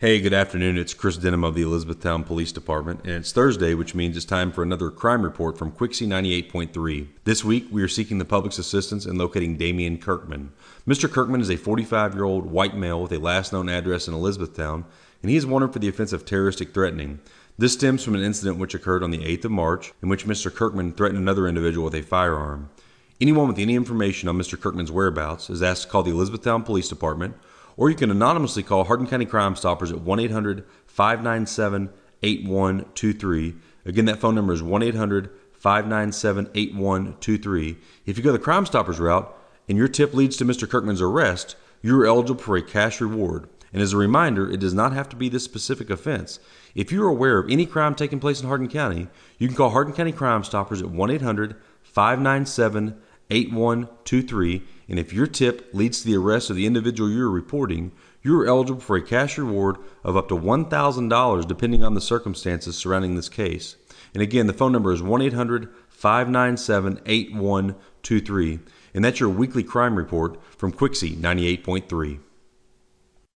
Hey, good afternoon. It's Chris Denham of the Elizabethtown Police Department, and it's Thursday, which means it's time for another crime report from Quixie 98.3. This week, we are seeking the public's assistance in locating Damian Kirkman. Mr. Kirkman is a 45 year old white male with a last known address in Elizabethtown, and he is wanted for the offense of terroristic threatening. This stems from an incident which occurred on the 8th of March, in which Mr. Kirkman threatened another individual with a firearm. Anyone with any information on Mr. Kirkman's whereabouts is asked to call the Elizabethtown Police Department or you can anonymously call Hardin County Crime Stoppers at 1 800 597 8123. Again, that phone number is 1 800 597 8123. If you go the Crime Stoppers route and your tip leads to Mr. Kirkman's arrest, you are eligible for a cash reward. And as a reminder, it does not have to be this specific offense. If you are aware of any crime taking place in Hardin County, you can call Hardin County Crime Stoppers at 1 800 597 8123. And if your tip leads to the arrest of the individual you're reporting, you are eligible for a cash reward of up to $1,000 depending on the circumstances surrounding this case. And again, the phone number is 1 800 597 8123. And that's your weekly crime report from Quixie 98.3.